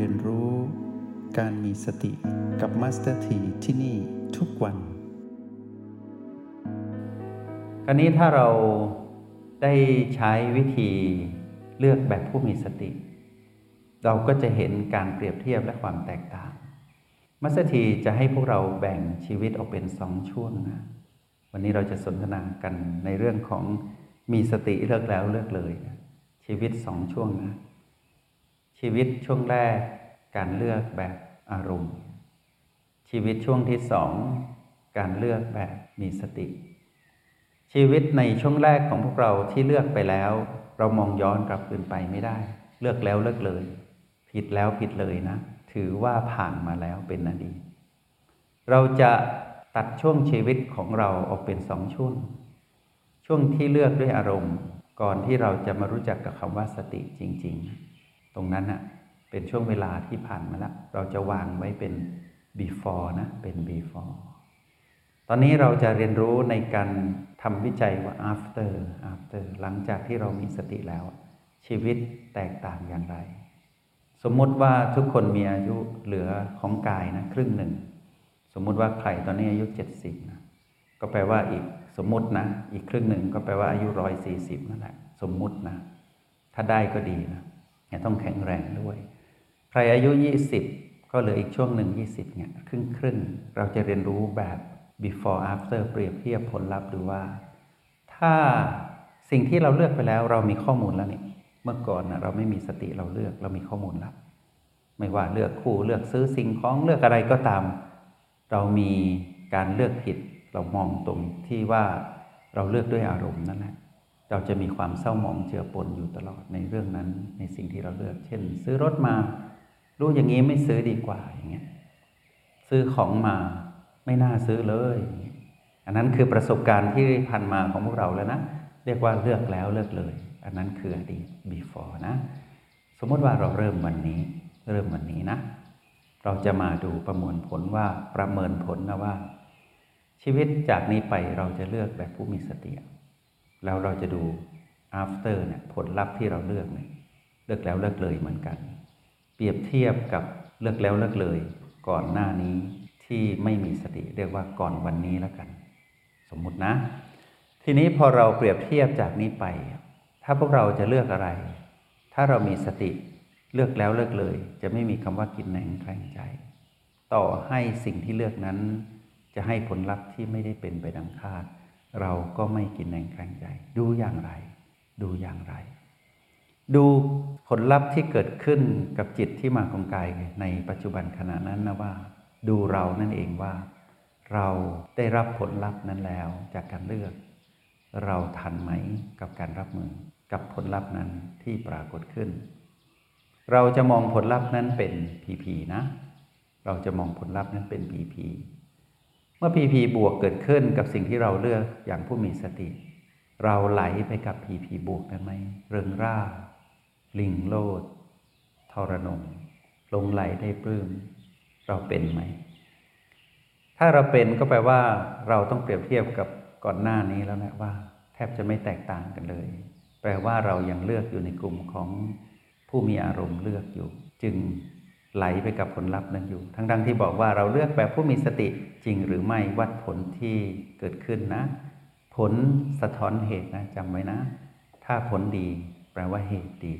เรียนรู้การมีสติกับ Master T ที่นี่ทุกวัน คราวนี้ถ้าเราได้ใช้วิธีเลือกแบบผู้มีสติ เราก็จะเห็นการเปรียบเทียบและความแตกต่าง Master T จะให้พวกเราแบ่งชีวิตออกเป็นสองช่วงนะ วันนี้เราจะสนทนากันในเรื่องของมีสติเลือกแล้วเลือกเลยนะชีวิตสองช่วงนะ ชีวิตช่วงแรกการเลือกแบบอารมณ์ ชีวิตช่วงที่สองการเลือกแบบมีสติ ชีวิตในช่วงแรกของพวกเราที่เลือกไปแล้ว เรามองย้อนกลับคืนไปไม่ได้ เลือกแล้วเลือกเลย ผิดแล้วผิดเลยนะ ถือว่าผ่านมาแล้วเป็นอดีตเราจะตัดช่วงชีวิตของเราออกเป็นสองช่วง ช่วงที่เลือกด้วยอารมณ์ ก่อนที่เราจะมารู้จักกับคำว่าสติจริง ๆ ตรงนั้นอะเป็นช่วงเวลาที่ผ่านมาแล้ว เราจะวางไว้เป็น before นะ เป็น before ตอนนี้เราจะเรียนรู้ในการทำวิจัยว่า after after หลังจากที่เรามีสติแล้ว ชีวิตแตกต่างอย่างไร สมมติว่าทุกคนมีอายุเหลือของกายนะ ครึ่งหนึ่ง สมมติว่าใครตอนนี้อายุเจ็ดสิบนะก็แปลว่าอีกสมมตินะ อีกครึ่งหนึ่งก็แปลว่าอายุร้อยสี่สิบนั่นแหละ สมมตินะ ถ้าได้ก็ดีนะ ต้องแข็งแรงด้วย ใครอายุยี่สิบก็เหลืออีกช่วงหนึ่งยี่สิบเนี่ยครึ่งครึ่งเราจะเรียนรู้แบบ before after เปรียบเทียบผลลัพธ์ดูว่า ถ้าสิ่งที่เราเลือกไปแล้วเรามีข้อมูลแล้วเนี่ยเมื่อก่อนนะเราไม่มีสติเราเลือกเรามีข้อมูลแล้ว ไม่ว่าเลือกคู่เลือกซื้อสิ่งของเลือกอะไรก็ตาม เรามีการเลือกผิด เรามองตรงที่ว่าเราเลือกด้วยอารมณ์นั่นแหละ เราจะมีความเศร้าหมองเจือปนอยู่ตลอดในเรื่องนั้นในสิ่งที่เราเลือก เช่น ซื้อรถมา รู้อย่างนี้ไม่ซื้อดีกว่าอย่างเงี้ยซื้อของมาไม่น่าซื้อเลย อันนั้นคือประสบการณ์ที่ผ่านมาของพวกเราแล้วนะเรียกว่าเลือกแล้วเลือกเลย อันนั้นคืออดีต before นะ สมมติว่าเราเริ่มวันนี้ เริ่มวันนี้นะ เราจะมาดูประมวลผลว่าประเมินผลนะว่า ชีวิตจากนี้ไปเราจะเลือกแบบผู้มีสติ แล้วเราจะดู after เนี่ยผลลัพธ์ที่เราเลือกเนี่ยเลือกแล้วเลือกเลยเหมือนกัน เปรียบเทียบกับเลือกแล้วเลือกเลย ก่อนหน้านี้ที่ไม่มีสติเรียกว่าก่อนวันนี้แล้วกัน สมมุตินะ ทีนี้พอเราเปรียบเทียบจากนี้ไป ถ้าพวกเราจะเลือกอะไร ถ้าเรามีสติเลือกแล้วเลือกเลย จะไม่มีคำว่ากินแหนงแคลงใจ ต่อให้สิ่งที่เลือกนั้น จะให้ผลลัพธ์ที่ไม่ได้เป็นไปดังคาด เราก็ไม่กินแหนงแคลงใจ ดูอย่างไร ดูอย่างไร ดูผลลัพธ์ที่เกิดขึ้นกับจิตที่มาของกายในปัจจุบันขณะนั้นนะว่า ดูเรานั่นเองว่า เราได้รับผลลัพธ์นั้นแล้วจากการเลือก เราทันไหมกับการรับมือกับผลลัพธ์นั้นที่ปรากฏขึ้น เราจะมองผลลัพธ์นั้นเป็นพีพีนะ เราจะมองผลลัพธ์นั้นเป็นพีพี เมื่อพีพีบวกเกิดขึ้นกับสิ่งที่เราเลือกอย่างผู้มีสติ เราไหลไปกับพีพีบวกได้ไหมเริงร่า ลิงโลดทรนงลงไหลได้ปลื้มเราเป็นไหม ถ้าเราเป็นก็แปลว่า เราต้องเปรียบเทียบกับก่อนหน้านี้แล้วนะว่า แทบจะไม่แตกต่างกันเลย แปลว่าเรายังเลือกอยู่ในกลุ่มของผู้มีอารมณ์เลือกอยู่ จึง ไหลไปกับผลลัพธ์นั้นอยู่ ทั้งดังที่บอกว่าเราเลือกแบบผู้มีสติจริงหรือไม่วัดผลที่เกิดขึ้นนะ ผลสะท้อนเหตุนะจำไว้นะ ถ้าผลดีแปลว่าเหตุดี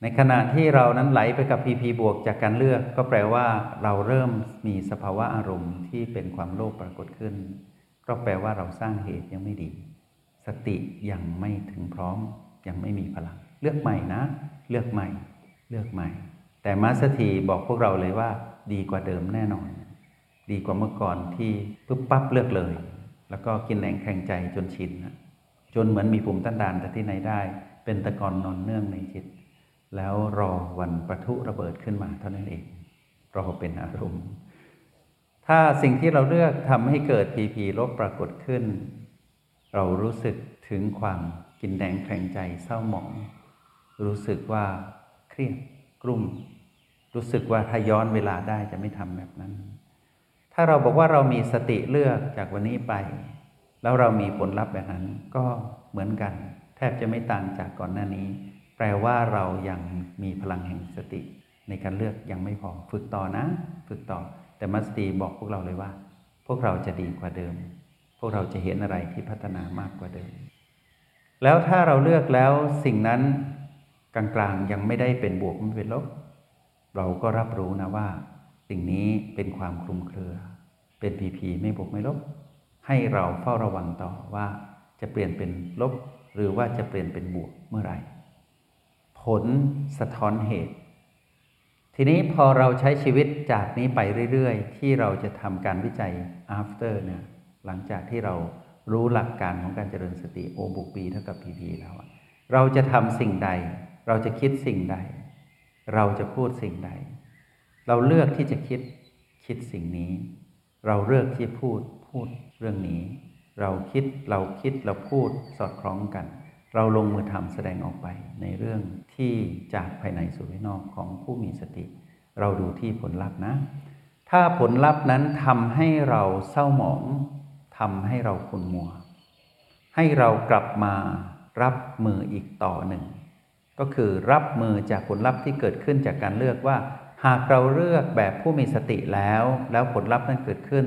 ในขณะที่เรานั้นไหลไปกับ PP บวกจากการเลือก ก็แปลว่า เราเริ่มมีสภาวะอารมณ์ที่เป็นความโลภปรากฏขึ้น ก็แปลว่าเราสร้างเหตุยังไม่ดี สติยังไม่ถึงพร้อม ยังไม่มีพลัง เลือกใหม่นะ เลือกใหม่ เลือกใหม่ แต่มาสถีบอกพวกเราเลยว่า ดีกว่าเดิมแน่นอน ดีกว่าเมื่อก่อนที่ปุ๊บปั๊บเลือกเลย แล้วก็กินแรงแข่งใจจนชินจนเหมือนมีปุ่มต้านทานแต่ที่ไหนได้ เป็นตะกอนนอนเนื่องในจิต แล้วรอวันประทุระเบิดขึ้นมาเท่านั้นเองรอเป็นอารมณ์ ถ้าสิ่งที่เราเลือกทำให้เกิดพีพีลบปรากฏขึ้น เรารู้สึกถึงความกินแดงแข็งใจเศร้าหมอง รู้สึกว่าเครียดกลุ่ม รู้สึกว่าถ้าย้อนเวลาได้จะไม่ทำแบบนั้น ถ้าเราบอกว่าเรามีสติเลือกจากวันนี้ไป แล้วเรามีผลลัพธ์แบบนั้น ก็เหมือนกัน แทบจะไม่ต่างจากก่อนหน้านี้ แปลว่าเรายังมีพลังแห่งสติ ในการเลือกยังไม่พอฝึกต่อนะ ฝึกต่อ แต่มัสตีบอกพวกเราเลยว่า พวกเราจะดีกว่าเดิม พวกเราจะเห็นอะไรที่พัฒนามากกว่าเดิม แล้วถ้าเราเลือกแล้วสิ่งนั้นกลางๆยังไม่ได้เป็นบวกไม่เป็นลบ เราก็รับรู้นะว่า สิ่งนี้เป็นความคลุมเครือ เป็นพีพีไม่บวกไม่ลบ ให้เราเฝ้าระวังต่อว่าจะเปลี่ยนเป็นลบ หรือว่าจะเปลี่ยนเป็นบวกเมื่อไหร่ ผลสะท้อนเหตุ ทีนี้พอเราใช้ชีวิตจากนี้ไปเรื่อย ๆ ที่เราจะทำการวิจัย after เนี่ยหลังจากที่เรารู้หลักการของการเจริญสติ O บวก B เท่ากับ PP แล้ว เราจะทำสิ่งใด เราจะคิดสิ่งใด เราจะพูดสิ่งใด เราเลือกที่จะคิดคิดสิ่งนี้ เราเลือกที่พูดพูดเรื่องนี้ เราคิดเราคิดเราพูดสอดคล้องกัน เราลงมือทำแสดงออกไปในเรื่องที่จากภายในสู่ภายนอกของผู้มีสติ เราดูที่ผลลัพธ์นะ ถ้าผลลัพธ์นั้นทำให้เราเศร้าหมองทำให้เราขุ่นมัว ให้เรากลับมารับมืออีกต่อหนึ่ง ก็คือรับมือจากผลลัพธ์ที่เกิดขึ้นจากการเลือกว่า หากเราเลือกแบบผู้มีสติแล้ว แล้วผลลัพธ์นั้นเกิดขึ้น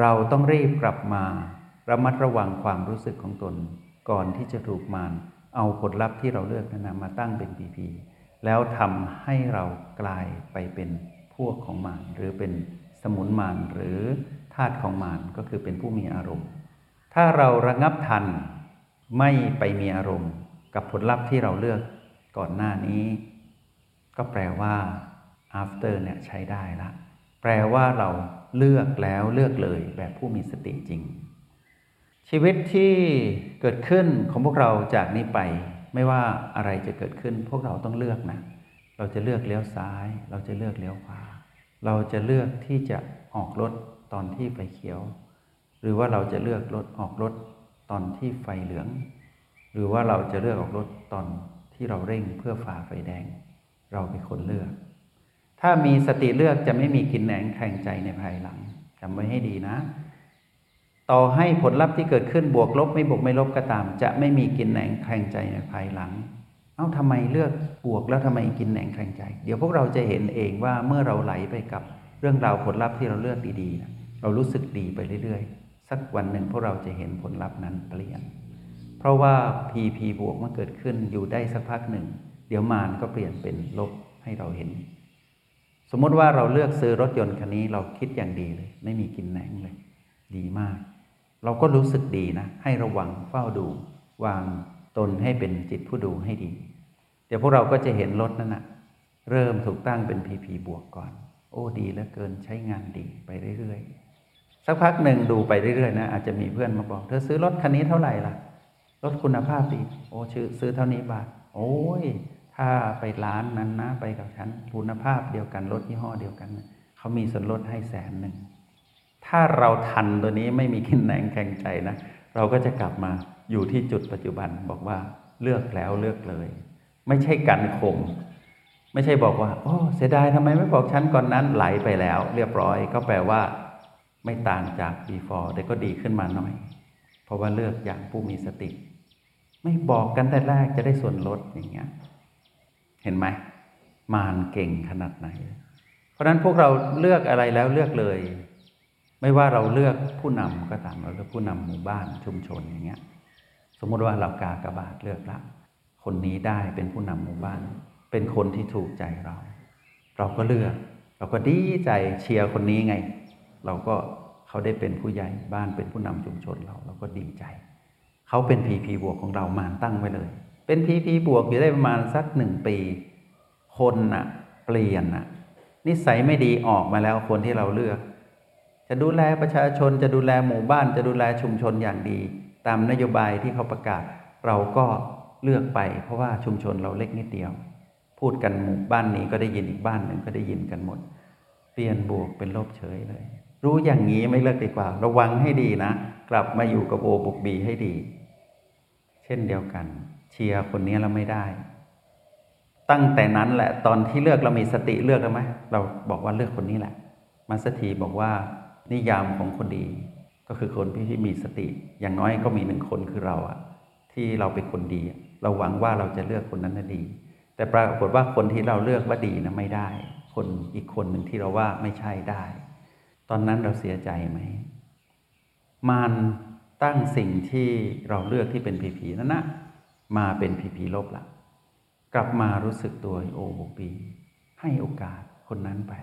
เราต้องรีบกลับมา ระมัดระวังความรู้สึกของตน ก่อนที่จะถูกมารเอาผลลัพธ์ที่เราเลือกนั้นมาตั้งเป็นปีพีแล้วทำให้เรากลายไปเป็นพวกของมารหรือเป็นสมุนมารหรือธาตุของมารก็คือเป็นผู้มีอารมณ์ ถ้าเราระงับทันไม่ไปมีอารมณ์ กับผลลัพธ์ที่เราเลือกก่อนหน้านี้ ก็แปลว่า after เนี่ยใช้ได้ละแปลว่าเราเลือกแล้วเลือกเลยแบบผู้มีสติจริง ชีวิตที่เกิดขึ้นของพวกเราจากนี้ไป ไม่ว่าอะไรจะเกิดขึ้น พวกเราต้องเลือกนะเราจะเลือกเลี้ยวซ้าย เราจะเลือกเลี้ยวขวาเราจะเลือกที่จะออกรถตอนที่ไฟเขียว หรือว่าเราจะเลือกรถออกรถตอนที่ไฟเหลือง หรือว่าเราจะเลือกออกรถตอนที่เราเร่งเพื่อฝ่าไฟแดง เราเป็นคนเลือก ถ้ามีสติเลือกจะไม่มีกินแหนงแข่งใจในภายหลังจำไว้ให้ดีนะ ต่อให้ผลลัพธ์ที่เกิดขึ้นบวกลบไม่บวกไม่ลบก็ตาม จะไม่มีกินแหนงแข่งใจในภายหลัง เอ้าทำไมเลือกบวกแล้วทำไมกินแหนงแข่งใจ เดี๋ยวพวกเราจะเห็นเองว่าเมื่อเราไหลไปกับเรื่องราวผลลัพธ์ที่เราเลือกดีๆ เรารู้สึกดีไปเรื่อยๆ สักวันหนึ่งพวกเราจะเห็นผลลัพธ์นั้นเปลี่ยน เพราะว่า PP บวกมันเกิดขึ้นอยู่ได้สักพักหนึ่ง เดี๋ยวมานก็เปลี่ยนเป็นลบให้เราเห็น สมมติว่าเราเลือกซื้อรถยนต์คันนี้เราคิดอย่างดีเลย ไม่มีกินแหนงเลย ดีมาก เราก็รู้สึกดีนะ ให้ระวังเฝ้าดู วางตนให้เป็นจิตผู้ดูให้ดี เดี๋ยวพวกเราก็จะเห็นรถนั้นนะเริ่มถูกตั้งเป็น PP บวกก่อน โอ้ดีเหลือเกินใช้งานดีไปเรื่อยๆสักพักหนึ่งดูไปเรื่อยๆนะอาจจะมีเพื่อนมาบอก เธอซื้อรถคันนี้เท่าไหร่ล่ะ รถคุณภาพดีโอ้ชื่อซื้อเท่านี้บาท โอ้ย ถ้าไปร้านนั้นนะ ไปกับฉันคุณภาพเดียวกันรถยี่ห้อเดียวกัน เขามีส่วนลดให้แสนหนึ่ง ถ้าเราทันตัวนี้ไม่มีกินแหนงแข่งใจนะ เราก็จะกลับมาอยู่ที่จุดปัจจุบันบอกว่าเลือกแล้วเลือกเลย ไม่ใช่กันข่มไม่ใช่บอกว่า โอ้ เสียดายทำไมไม่บอกฉันก่อนนั้นไหลไปแล้ว เรียบร้อย ก็แปลว่า ไม่ต่างจาก before แต่ก็ดีขึ้นมาหน่อย เพราะว่าเลือกอย่างผู้มีสติ ไม่บอกกันแต่แรกจะได้ส่วนลดอย่างเงี้ย เห็นไหมมารเก่งขนาดไหน เพราะฉะนั้นพวกเราเลือกอะไรแล้วเลือกเลย ไม่ว่าเราเลือกผู้นำก็ตามเราเลือกผู้นำหมู่บ้านชุมชนอย่างเงี้ย สมมติว่าเรากากระบาดเลือกละคนนี้ได้เป็นผู้นำหมู่บ้าน เป็นคนที่ถูกใจเรา เราก็เลือก เราก็ดีใจเชียร์คนนี้ไง เราก็เขาได้เป็นผู้ใหญ่บ้านเป็นผู้นำชุมชนเราเราก็ดีใจ เขาเป็นพีพีบวกของเรามาตั้งไว้เลย เป็นพีพีบวกอยู่ได้ประมาณสักหนึ่งปี คนน่ะ เปลี่ยนน่ะ นิสัยไม่ดีออกมาแล้วคนที่เราเลือก จะดูแลประชาชนจะดูแลหมู่บ้าน จะดูแลชุมชนอย่างดี ตามนโยบายที่เขาประกาศ เราก็เลือกไป เพราะว่าชุมชนเราเล็กนิดเดียว พูดกันหมู่บ้านนี้ก็ได้ยินอีกบ้านหนึ่งก็ได้ยินกันหมด เปลี่ยนบวกเป็นลบเฉยเลยรู้อย่างนี้ไม่เลิกดีกว่า ระวังให้ดีนะ กลับมาอยู่กับโอบุกบีให้ดี ช่นเดียวกัน เชียร์คนนี้เราไม่ได้ ตั้งแต่นั้นแหละ ตอนที่เลือกเรามีสติเลือกแล้วไหมเราบอกว่าเลือกคนนี้แหละมาสถีบอกว่านิยามของคนดี ก็คือคนที่มีสติ อย่างน้อยก็มีหนึ่งคนคือเราอะที่เราเป็นคนดี เราหวังว่าเราจะเลือกคนนั้นดี แต่ปรากฏว่าคนที่เราเลือกว่าดีนะไม่ได้ คนอีกคนหนึ่งที่เราว่าไม่ใช่ได้ ตอนนั้นเราเสียใจไหมมาร ตั้งสิ่งที่เราเลือกที่เป็นผีผีนั่นนะมาเป็นผีผีลบละกลับมารู้สึกตัวโอ้โปีให้โอกาสคนนั้นไป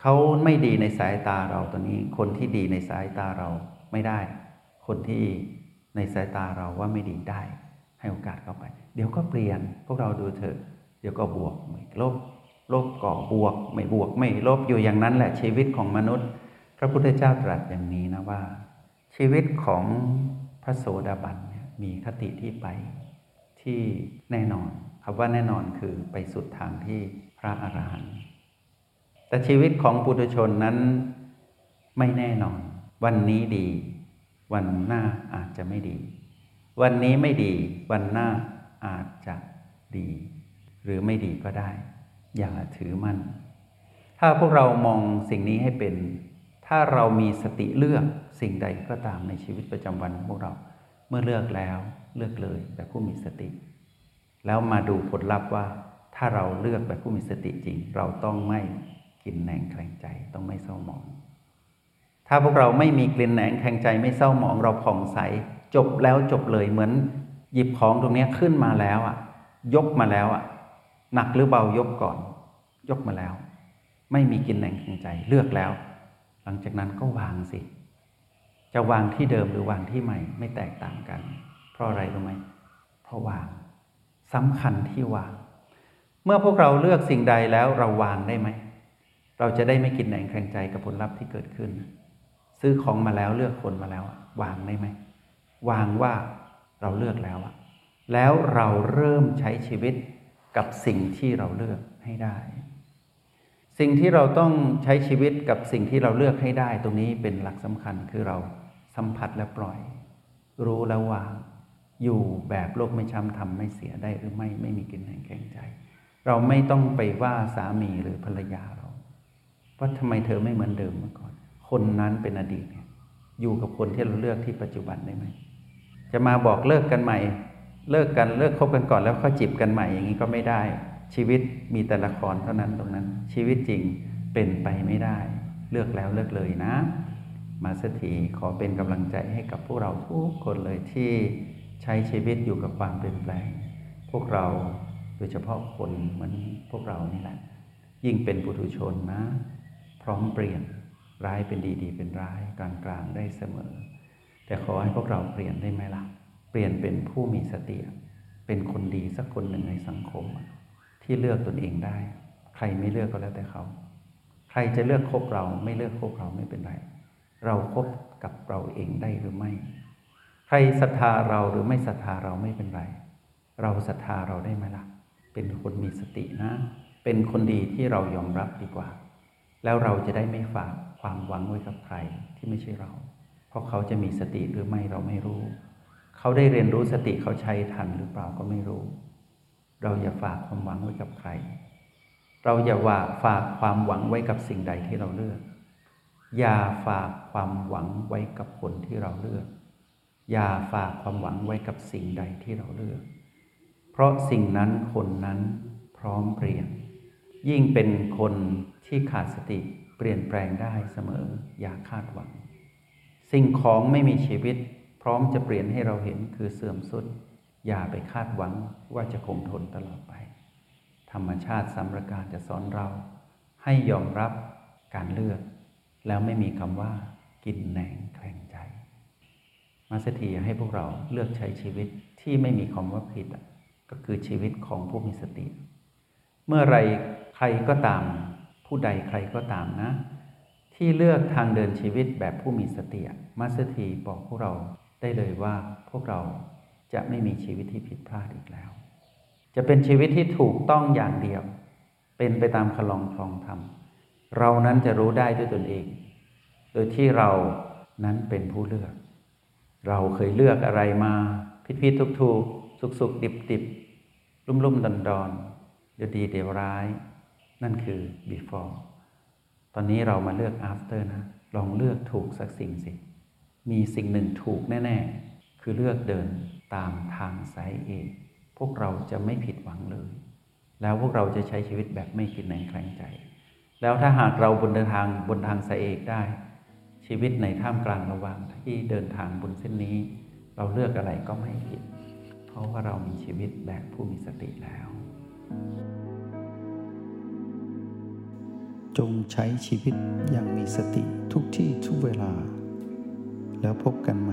เขาไม่ดีในสายตาเราตอนนี้ คนที่ดีในสายตาเราไม่ได้ คนที่ในสายตาเราว่าไม่ดีได้ ให้โอกาสเขาไป เดี๋ยวก็เปลี่ยนพวกเราดูเถอะ เดี๋ยวก็บวกไม่ลบลบก่อบวก ไม่บวกไม่ลบอยู่อย่างนั้นแหละชีวิตของมนุษย์ พระพุทธเจ้าตรัสอย่างนี้นะว่า ชีวิตของพระโสดาบันมีคติที่ไปที่แน่นอนคำว่าแน่นอนคือไปสุดทางที่พระอรหันต์แต่ชีวิตของปุถุชนนั้นไม่แน่นอน วันนี้ดี วันหน้าอาจจะไม่ดี วันนี้ไม่ดี วันหน้าอาจจะดี หรือไม่ดีก็ได้ อย่าถือมั่น ถ้าพวกเรามองสิ่งนี้ให้เป็น ถ้าเรามีสติเลือกสิ่งใดก็ตามในชีวิตประจำวันของพวกเรา เมื่อเลือกแล้วเลือกเลยแบบผู้มีสติ แล้วมาดูผลลัพธ์ว่า ถ้าเราเลือกแบบผู้มีสติจริง เราต้องไม่กินแหนงแคลงใจต้องไม่เศร้าหมอง ถ้าพวกเราไม่มีกลิ่นแหนงแคลงใจไม่เศร้าหมองเราผ่องใส จบแล้วจบเลยเหมือน หยิบของตรงนี้ขึ้นมาแล้วอะ ยกมาแล้วอะหนักหรือเบายกก่อน ยกมาแล้ว ไม่มีกินแหนงแคลงใจเลือกแล้ว ลังจากนั้นก็วางสิ จะวางที่เดิมหรือวางที่ใหม่ไม่แตกต่างกัน เพราะอะไรรู้ไหมเพราะวางสำคัญที่วาง เมื่อพวกเราเลือกสิ่งใดแล้วเราวางได้ไหม เราจะได้ไม่กินแหนงแคลงใจกับผลลัพธ์ที่เกิดขึ้น ซื้อของมาแล้วเลือกคนมาแล้ว วางได้ไหม วางว่าเราเลือกแล้วอะแล้วเราเริ่มใช้ชีวิตกับสิ่งที่เราเลือกให้ได้ สิ่งที่เราต้องใช้ชีวิตกับสิ่งที่เราเลือกให้ได้ ตรงนี้เป็นหลักสำคัญคือเราสัมผัสและปล่อย รู้แล้ววางอยู่แบบโลกไม่ช้ำทำไม่เสียได้หรือไม่ไม่มีกินแห่งแข็งใจ เราไม่ต้องไปว่าสามีหรือภรรยาเราว่าทำไมเธอไม่เหมือนเดิมเมื่อก่อน คนนั้นเป็นอดีตอยู่กับคนที่เราเลือกที่ปัจจุบันได้ไหมจะมาบอกเลิกกันใหม่ เลิกกันเลิกคบกันก่อนแล้วค่อยจีบกันใหม่อย่างนี้ก็ไม่ได้ ชีวิตมีแต่ละครเท่านั้นตรงนั้น ชีวิตจริงเป็นไปไม่ได้ เลือกแล้วเลิกเลยนะ มาสถีขอเป็นกำลังใจให้กับพวกเราทุกคนเลยที่ใช้ชีวิตอยู่กับความเปลี่ยนแปลง พวกเราโดยเฉพาะคนเหมือนพวกเรานี่แหละ ยิ่งเป็นปุถุชนนะ พร้อมเปลี่ยนร้ายเป็นดีดีเป็นร้ายกลางกลางได้เสมอ แต่ขอให้พวกเราเปลี่ยนได้ไหมล่ะ เปลี่ยนเป็นผู้มีสติเป็นคนดีสักคนหนึ่งในสังคม ที่เลือกตนเองได้ ใครไม่เลือกก็แล้วแต่เขา ใครจะเลือกคบเราไม่เลือกคบเราไม่เป็นไร เราครบกับเราเองได้หรือไม่ ใครศรัทธาเราหรือไม่ศรัทธาเราไม่เป็นไร เราศรัทธาเราได้ไหมล่ะ เป็นคนมีสตินะ เป็นคนดีที่เรายอมรับดีกว่า แล้วเราจะได้ไม่ฝากความหวังไว้กับใครที่ไม่ใช่เรา เพราะเขาจะมีสติหรือไม่เราไม่รู้ เขาได้เรียนรู้สติเขาใช้ทันหรือเปล่าก็ไม่รู้ เราอย่าฝากความหวังไว้กับใคร เราอย่าว่าฝากความหวังไว้กับสิ่งใดที่เราเลือก อย่าฝากความหวังไว้กับคนที่เราเลือก อย่าฝากความหวังไว้กับสิ่งใดที่เราเลือก เพราะสิ่งนั้นคนนั้นพร้อมเปลี่ยน ยิ่งเป็นคนที่ขาดสติเปลี่ยนแปลงได้เสมอ อย่าคาดหวัง สิ่งของไม่มีชีวิต พร้อมจะเปลี่ยนให้เราเห็นคือเสื่อมสุด อย่าไปคาดหวังว่าจะคงทนตลอดไป ธรรมชาติสัมรการจะสอนเรา ให้ยอมรับการเลือก แล้วไม่มีคำว่า กินแหนงแคลงใจ มาสถีให้พวกเราเลือกใช้ชีวิตที่ไม่มีคำว่าผิด ก็คือชีวิตของผู้มีสติ เมื่อไรใครก็ตาม ผู้ใดใครก็ตามนะ ที่เลือกทางเดินชีวิตแบบผู้มีสติมาสถีบอกพวกเราได้เลยว่าพวกเรา จะไม่มีชีวิตที่ผิดพลาดอีกแล้ว จะเป็นชีวิตที่ถูกต้องอย่างเดียว เป็นไปตามคลองคลองธรรม เรานั้นจะรู้ได้ด้วยตนเอง โดยที่เรานั้นเป็นผู้เลือก เราเคยเลือกอะไรมาผิดผิดถูกถูกสุกสุกดิบดิบลุ่มลุ่มดอนดอนเดี๋ยวดีเดี๋ยวร้าย นั่นคือ before ตอนนี้เรามาเลือก after นะ ลองเลือกถูกสักสิ่งสิ มีสิ่งหนึ่งถูกแน่ ๆ คือเลือกเดิน ตามทางสายเองพวกเราจะไม่ผิดหวังเลย แล้วพวกเราจะใช้ชีวิตแบบไม่คิดแหนงแคลงใจ แล้วถ้าหากเราบนเดินทางบนทางสายเอกได้ ชีวิตในท่ามกลางระหว่างที่เดินทางบนเส้นนี้ เราเลือกอะไรก็ไม่ผิด เพราะว่าเรามีชีวิตแบบผู้มีสติแล้ว จงใช้ชีวิตอย่างมีสติทุกที่ทุกเวลา แล้วพบกันไหม